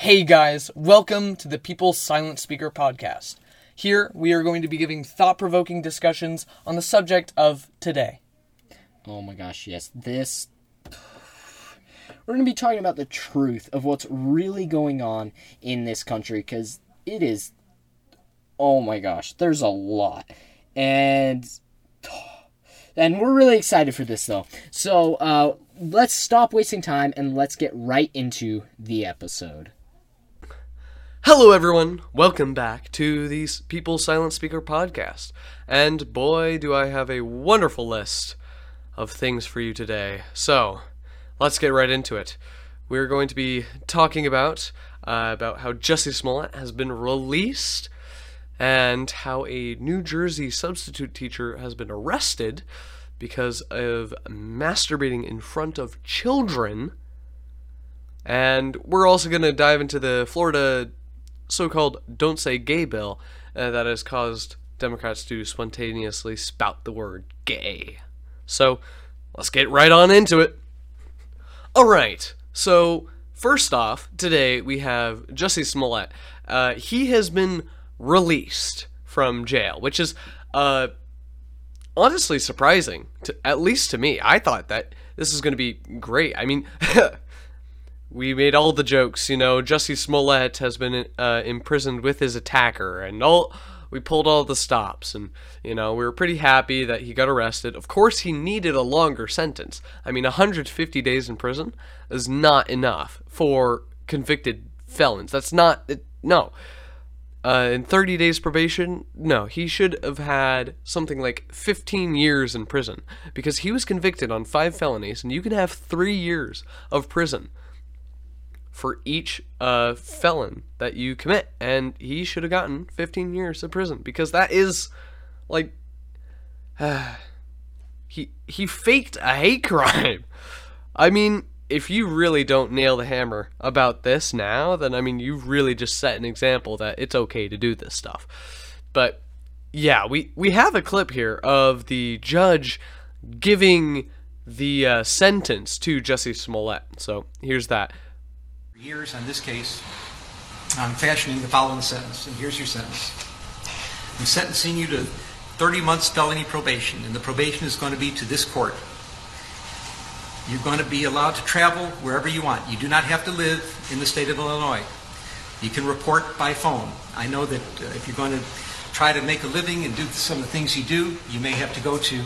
Hey guys, welcome to the People's Silent Speaker podcast. Here we are going to be giving thought provoking discussions on the subject of today. Oh my gosh, yes. This. We're going to be talking about the truth of what's really going on in this country because it is. Oh my gosh, there's a lot. And. And we're really excited for this though. So, uh, let's stop wasting time and let's get right into the episode. Hello, everyone. Welcome back to the People Silent Speaker podcast. And boy, do I have a wonderful list of things for you today. So, let's get right into it. We're going to be talking about uh, about how Jussie Smollett has been released and how a New Jersey substitute teacher has been arrested because of masturbating in front of children. And we're also going to dive into the Florida so called Don't Say Gay bill uh, that has caused Democrats to spontaneously spout the word gay. So let's get right on into it. Alright, so first off, today we have Jussie Smollett. Uh, he has been released from jail, which is uh, honestly surprising, to, at least to me. I thought that this is going to be great. I mean, we made all the jokes, you know, Jussie Smollett has been uh, imprisoned with his attacker, and all we pulled all the stops, and you know, we were pretty happy that he got arrested. Of course, he needed a longer sentence. I mean, 150 days in prison is not enough for convicted felons. That's not it, no uh, in 30 days probation, no, he should have had something like 15 years in prison because he was convicted on five felonies, and you can have three years of prison for each uh, felon that you commit, and he should have gotten 15 years of prison because that is like uh, he he faked a hate crime. I mean, if you really don't nail the hammer about this now, then I mean, you've really just set an example that it's okay to do this stuff. But yeah, we we have a clip here of the judge giving the uh, sentence to Jussie Smollett. So here's that. Years on this case, I'm fashioning the following sentence, and here's your sentence. I'm sentencing you to 30 months felony probation, and the probation is going to be to this court. You're going to be allowed to travel wherever you want. You do not have to live in the state of Illinois. You can report by phone. I know that uh, if you're going to try to make a living and do some of the things you do, you may have to go to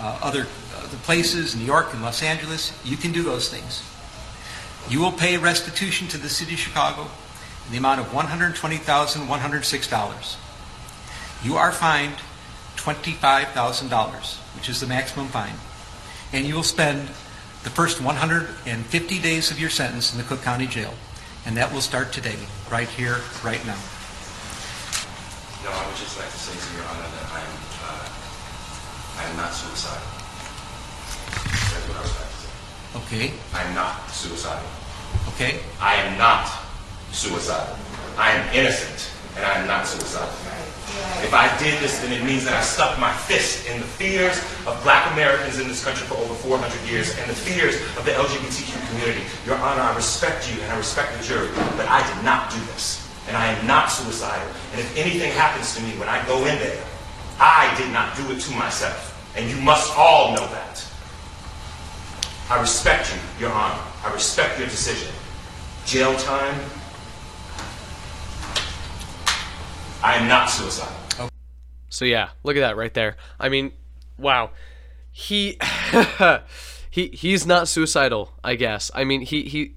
uh, other, other places, New York and Los Angeles. You can do those things. You will pay restitution to the city of Chicago in the amount of $120,106. You are fined $25,000, which is the maximum fine. And you will spend the first 150 days of your sentence in the Cook County Jail. And that will start today, right here, right now. No, I would just like to say to Your Honor that I am, uh, I am not suicidal. Okay, I am not suicidal. okay? I am not suicidal. I am innocent, and I am not suicidal. If I did this, then it means that I stuck my fist in the fears of black Americans in this country for over 400 years and the fears of the LGBTQ community. Your Honor, I respect you and I respect the jury, but I did not do this. And I am not suicidal. And if anything happens to me when I go in there, I did not do it to myself. And you must all know that. I respect you, Your Honor. I respect your decision. Jail time, I am not suicidal. So yeah, look at that right there. I mean, wow. He he he's not suicidal, I guess. I mean, he he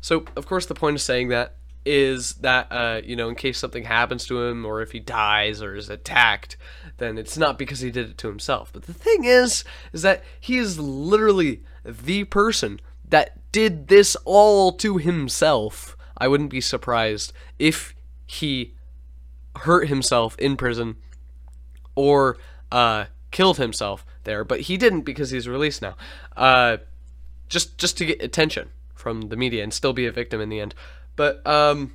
so of course the point of saying that is that uh, you know, in case something happens to him or if he dies or is attacked, then it's not because he did it to himself. But the thing is is that he is literally the person that did this all to himself. I wouldn't be surprised if he hurt himself in prison or uh, killed himself there, but he didn't because he's released now. Uh, just just to get attention from the media and still be a victim in the end. But um,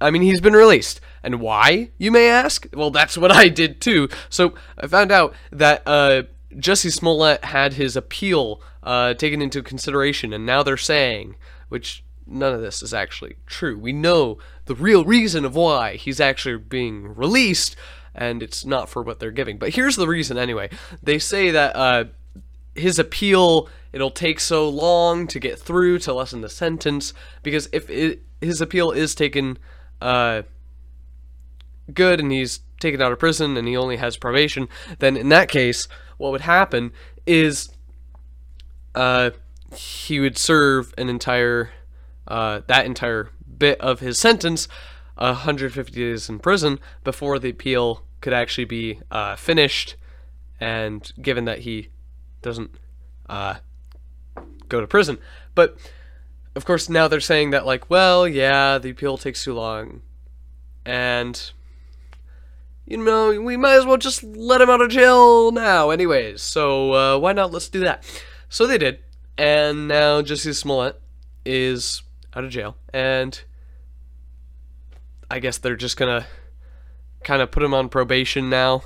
I mean, he's been released, and why? You may ask. Well, that's what I did too. So I found out that uh, Jussie Smollett had his appeal uh, taken into consideration, and now they're saying, which none of this is actually true. We know the real reason of why he's actually being released, and it's not for what they're giving. But here's the reason anyway. They say that uh, his appeal it'll take so long to get through to lessen the sentence because if it, his appeal is taken uh, good and he's taken out of prison and he only has probation, then in that case, what would happen is uh, he would serve an entire uh, that entire bit of his sentence, 150 days in prison, before the appeal could actually be uh, finished. And given that he doesn't uh, go to prison, but of course now they're saying that like, well, yeah, the appeal takes too long, and you know we might as well just let him out of jail now, anyways. So uh, why not? Let's do that. So they did, and now Jussie Smollett is out of jail, and I guess they're just gonna kind of put him on probation now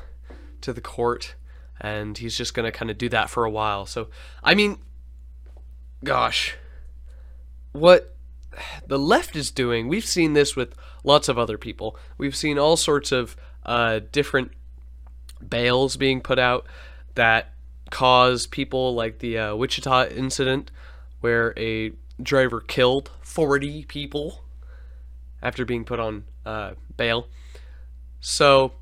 to the court, and he's just gonna kind of do that for a while. So I mean, gosh, what the left is doing, we've seen this with lots of other people. We've seen all sorts of uh, different bails being put out that cause people like the uh, Waukesha incident, where a driver killed 40 people after being put on uh, bail. So,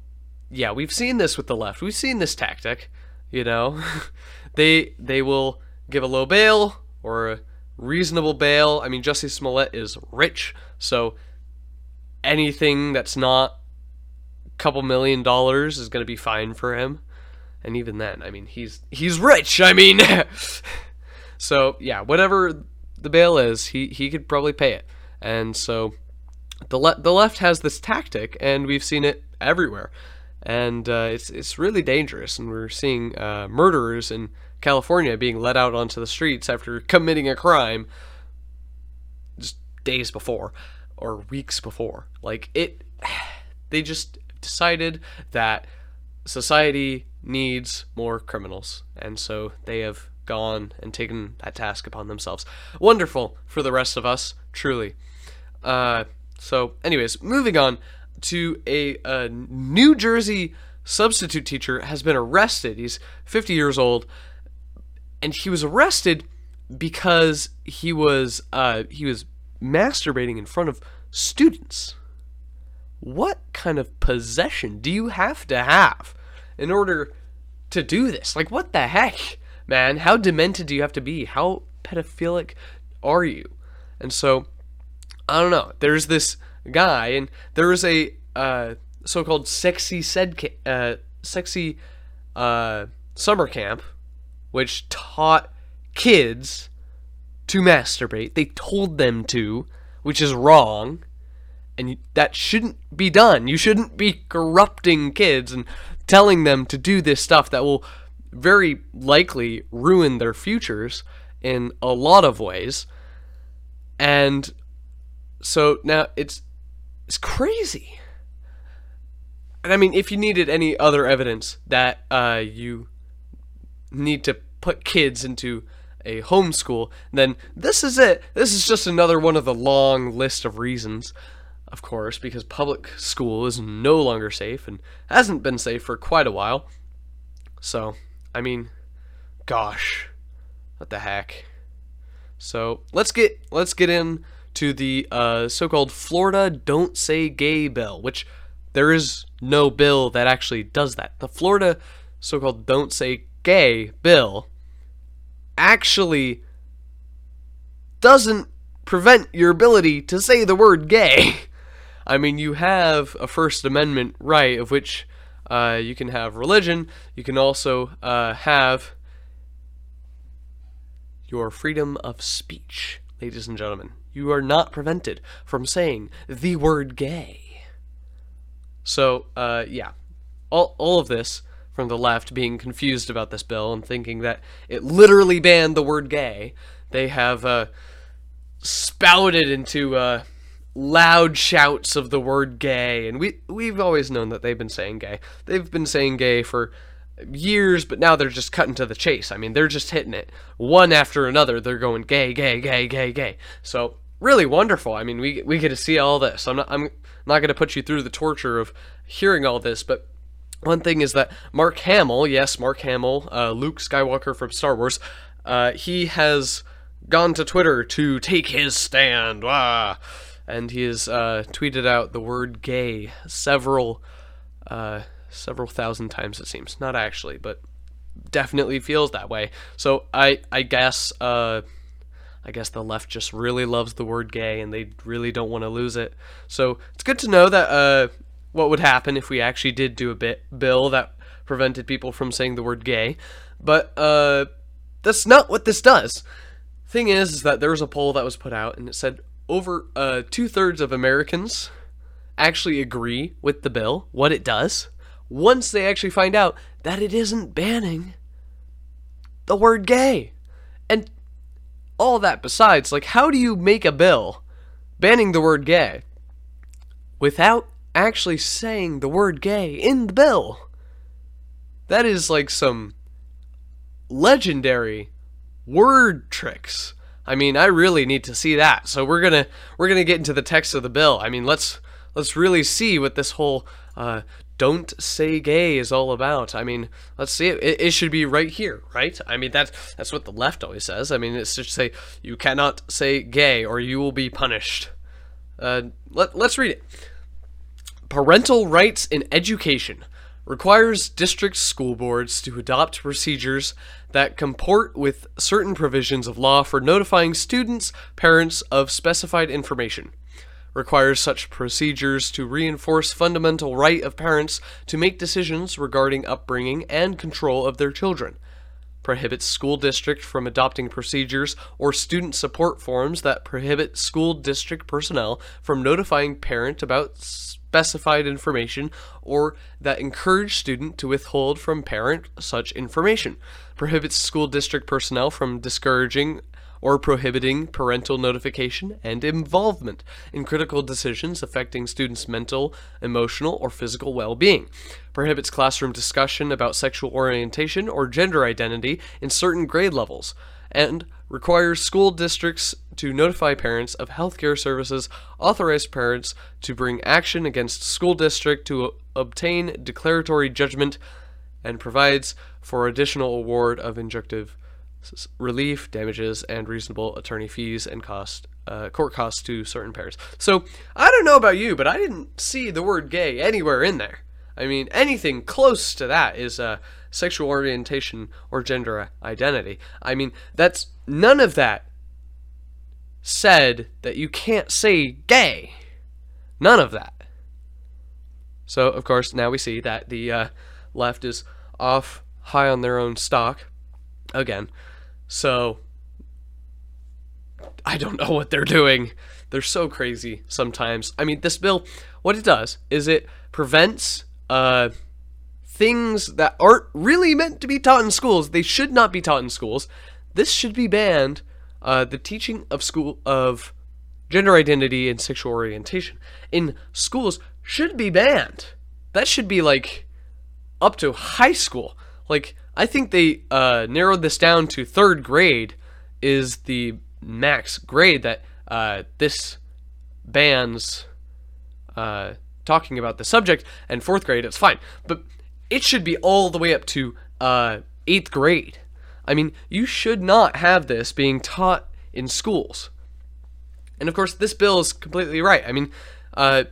yeah, we've seen this with the left. We've seen this tactic. You know, they they will give a low bail or a reasonable bail. I mean, Jussie Smollett is rich, so anything that's not couple million dollars is going to be fine for him. And even then, I mean, he's he's rich. I mean, so yeah, whatever the bail is, he he could probably pay it. And so the le- the left has this tactic, and we've seen it everywhere. And uh, it's it's really dangerous, and we're seeing uh, murderers in California being let out onto the streets after committing a crime just days before or weeks before. Like it, they just decided that society needs more criminals, and so they have gone and taken that task upon themselves. Wonderful for the rest of us, truly. Uh, so, anyways, moving on to a, a New Jersey substitute teacher has been arrested. He's 50 years old, and he was arrested because he was uh, he was masturbating in front of students. What kind of possession do you have to have in order to do this? Like, what the heck, man? How demented do you have to be? How pedophilic are you? And so, I don't know. There's this guy, and there was a uh, so-called sexy uh, sexy uh, summer camp, which taught kids to masturbate. They told them to, which is wrong, and you- that shouldn't be done. You shouldn't be corrupting kids and telling them to do this stuff that will very likely ruin their futures in a lot of ways. And so now it's it's crazy. And I mean, if you needed any other evidence that uh, you need to put kids into a homeschool, then this is it. This is just another one of the long list of reasons, of course, because public school is no longer safe and hasn't been safe for quite a while. So, I mean, gosh, what the heck? So let's get let's get in to the uh, so-called Florida Don't Say Gay bill, which there is no bill that actually does that. The Florida so-called Don't Say Gay bill actually doesn't prevent your ability to say the word gay. I mean, you have a First Amendment right of which uh, you can have religion. You can also uh, have your freedom of speech, ladies and gentlemen. You are not prevented from saying the word gay. So, uh, yeah, all, all of this from the left being confused about this bill and thinking that it literally banned the word gay, they have uh, spouted into uh, loud shouts of the word gay, and we we've always known that they've been saying gay. They've been saying gay for years, but now they're just cutting to the chase. I mean, they're just hitting it one after another. They're going gay, gay, gay, gay, gay. So really wonderful. I mean, we we get to see all this. I'm not I'm not going to put you through the torture of hearing all this, but one thing is that Mark Hamill, yes, Mark Hamill, uh, Luke Skywalker from Star Wars, uh, he has gone to Twitter to take his stand. And he has uh, tweeted out the word "gay" several uh, several thousand times. It seems not actually, but definitely feels that way. So I I guess uh, I guess the left just really loves the word gay and they really don't want to lose it. So it's good to know that uh, what would happen if we actually did do a bit bill that prevented people from saying the word gay. But uh, that's not what this does. Thing is, is that there was a poll that was put out and it said over uh, two thirds of Americans actually agree with the bill, what it does, once they actually find out that it isn't banning the word gay. And all that besides, like, how do you make a bill banning the word gay without actually saying the word gay in the bill? That is like some legendary word tricks. I mean, I really need to see that. So we're gonna we're gonna get into the text of the bill. I mean, let's let's really see what this whole uh, "don't say gay" is all about. I mean, let's see it. it. It should be right here, right? I mean, that's that's what the left always says. I mean, it's just say you cannot say gay or you will be punished. Uh, let let's read it. Parental rights in education requires district school boards to adopt procedures that comport with certain provisions of law for notifying students, parents of specified information. Requires such procedures to reinforce fundamental right of parents to make decisions regarding upbringing and control of their children. Prohibits school district from adopting procedures or student support forms that prohibit school district personnel from notifying parent about specified information or that encourage student to withhold from parent such information. Prohibits school district personnel from discouraging or prohibiting parental notification and involvement in critical decisions affecting students' mental, emotional, or physical well being. Prohibits classroom discussion about sexual orientation or gender identity in certain grade levels. And requires school districts to notify parents of healthcare services, authorize parents to bring action against school district to obtain declaratory judgment, and provides for additional award of injunctive relief, damages, and reasonable attorney fees and cost uh, court costs to certain parents. So I don't know about you, but I didn't see the word gay anywhere in there. I mean, anything close to that is uh, sexual orientation or gender identity. I mean, that's none of that said that you can't say gay. None of that. So, of course, now we see that the uh, left is off high on their own stock again. So, I don't know what they're doing. They're so crazy sometimes. I mean, this bill, what it does is it prevents uh, things that aren't really meant to be taught in schools. They should not be taught in schools. This should be banned. Uh, the teaching of school of gender identity and sexual orientation in schools should be banned. That should be like up to high school. Like I think they uh, narrowed this down to third grade is the max grade that uh, this bans uh, talking about the subject, and fourth grade it's fine. But it should be all the way up to uh, eighth grade. I mean, you should not have this being taught in schools. And of course, this bill is completely right. I mean, uh,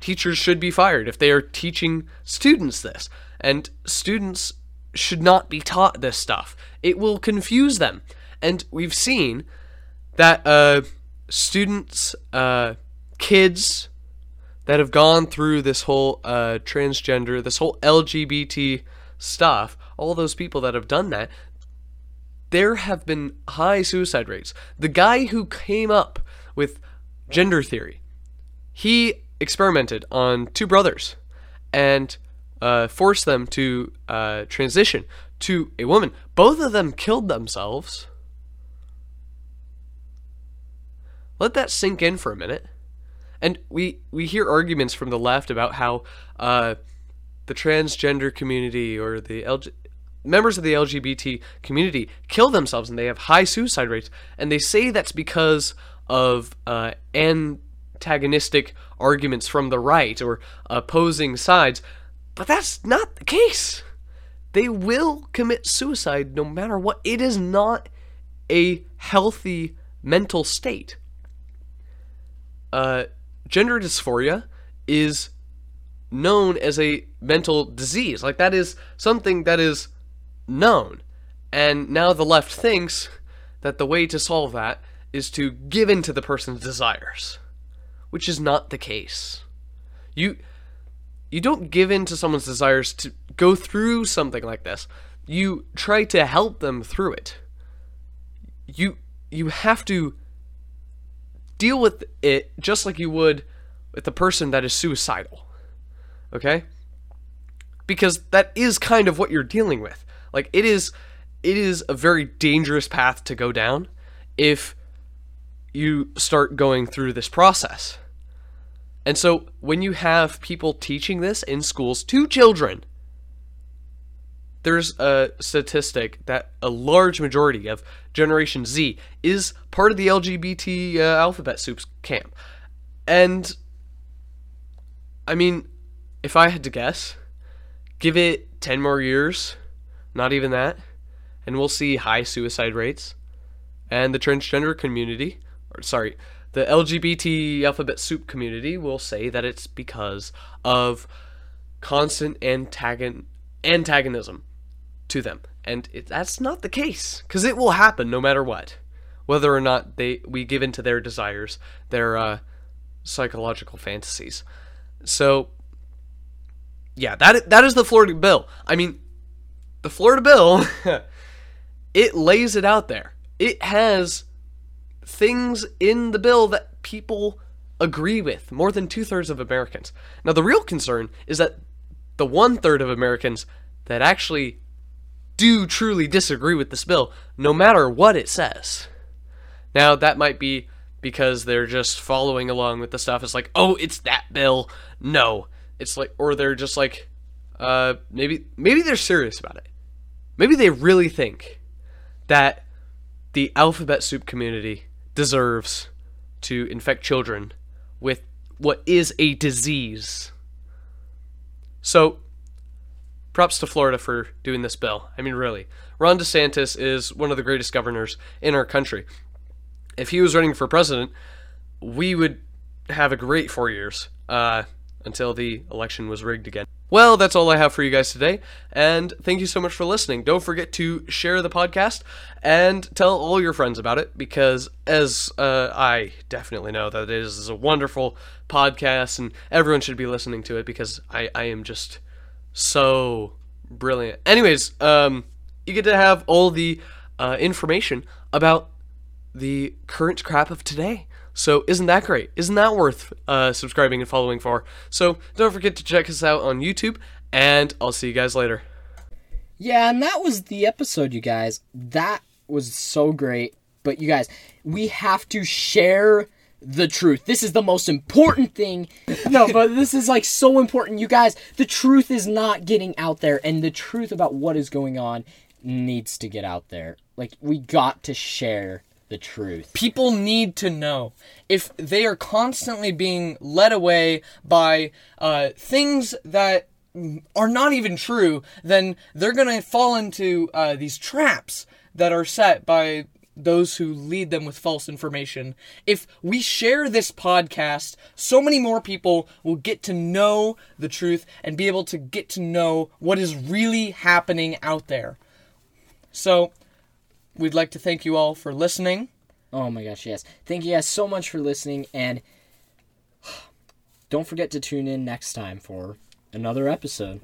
teachers should be fired if they are teaching students this. And students should not be taught this stuff. It will confuse them. And we've seen that uh, students, uh, kids, that have gone through this whole uh, transgender, this whole LGBT stuff, all those people that have done that, there have been high suicide rates. The guy who came up with gender theory, he experimented on two brothers and uh, forced them to uh, transition to a woman. Both of them killed themselves. Let that sink in for a minute. And we we hear arguments from the left about how uh, the transgender community or the LG- members of the LGBT community kill themselves and they have high suicide rates, and they say that's because of uh, antagonistic arguments from the right or opposing sides, but that's not the case. They will commit suicide no matter what. It is not a healthy mental state. Uh, gender dysphoria is known as a mental disease. Like, that is something that is known. And now the left thinks that the way to solve that is to give in to the person's desires, which is not the case. You you don't give in to someone's desires to go through something like this. You try to help them through it. You you have to deal with it just like you would with the person that is suicidal. Okay? Because that is kind of what you're dealing with. Like it is it is a very dangerous path to go down if you start going through this process. And so when you have people teaching this in schools to children, there's a statistic that a large majority of Generation Z is part of the LGBT uh, alphabet soups camp. And I mean, if I had to guess, give it 10 more years, not even that, and we'll see high suicide rates. And the transgender community, or sorry, the LGBT alphabet soup community will say that it's because of constant antagon- antagonism to them. And it, that's not the case, because it will happen no matter what. Whether or not they we give in to their desires, their uh, psychological fantasies. So, yeah, that that is the Florida bill. I mean, the Florida bill, it lays it out there. It has things in the bill that people agree with, more than two thirds of Americans. Now, the real concern is that the one third of Americans that actually do truly disagree with this bill, no matter what it says. Now, that might be because they're just following along with the stuff. It's like, oh, it's that bill. No. It's like, or they're just like, uh, maybe, maybe they're serious about it. Maybe they really think that the alphabet soup community deserves to infect children with what is a disease. So, props to Florida for doing this bill. I mean, really. Ron DeSantis is one of the greatest governors in our country. If he was running for president, we would have a great four years uh, until the election was rigged again. Well, that's all I have for you guys today, and thank you so much for listening. Don't forget to share the podcast and tell all your friends about it because, as uh, I definitely know, that it is a wonderful podcast, and everyone should be listening to it because I, I am just so brilliant. Anyways, um, you get to have all the uh, information about the current crap of today. So isn't that great? Isn't that worth uh, subscribing and following for? So don't forget to check us out on YouTube, and I'll see you guys later. Yeah, and that was the episode, you guys. That was so great. But you guys, we have to share the truth. This is the most important thing. No, but this is like so important. You guys, the truth is not getting out there, and the truth about what is going on needs to get out there. Like, we got to share the truth. People need to know if they are constantly being led away by uh, things that are not even true, then they're going to fall into uh, these traps that are set by those who lead them with false information. If we share this podcast, so many more people will get to know the truth and be able to get to know what is really happening out there. So, we'd like to thank you all for listening. Oh my gosh, yes. Thank you guys so much for listening, and don't forget to tune in next time for another episode.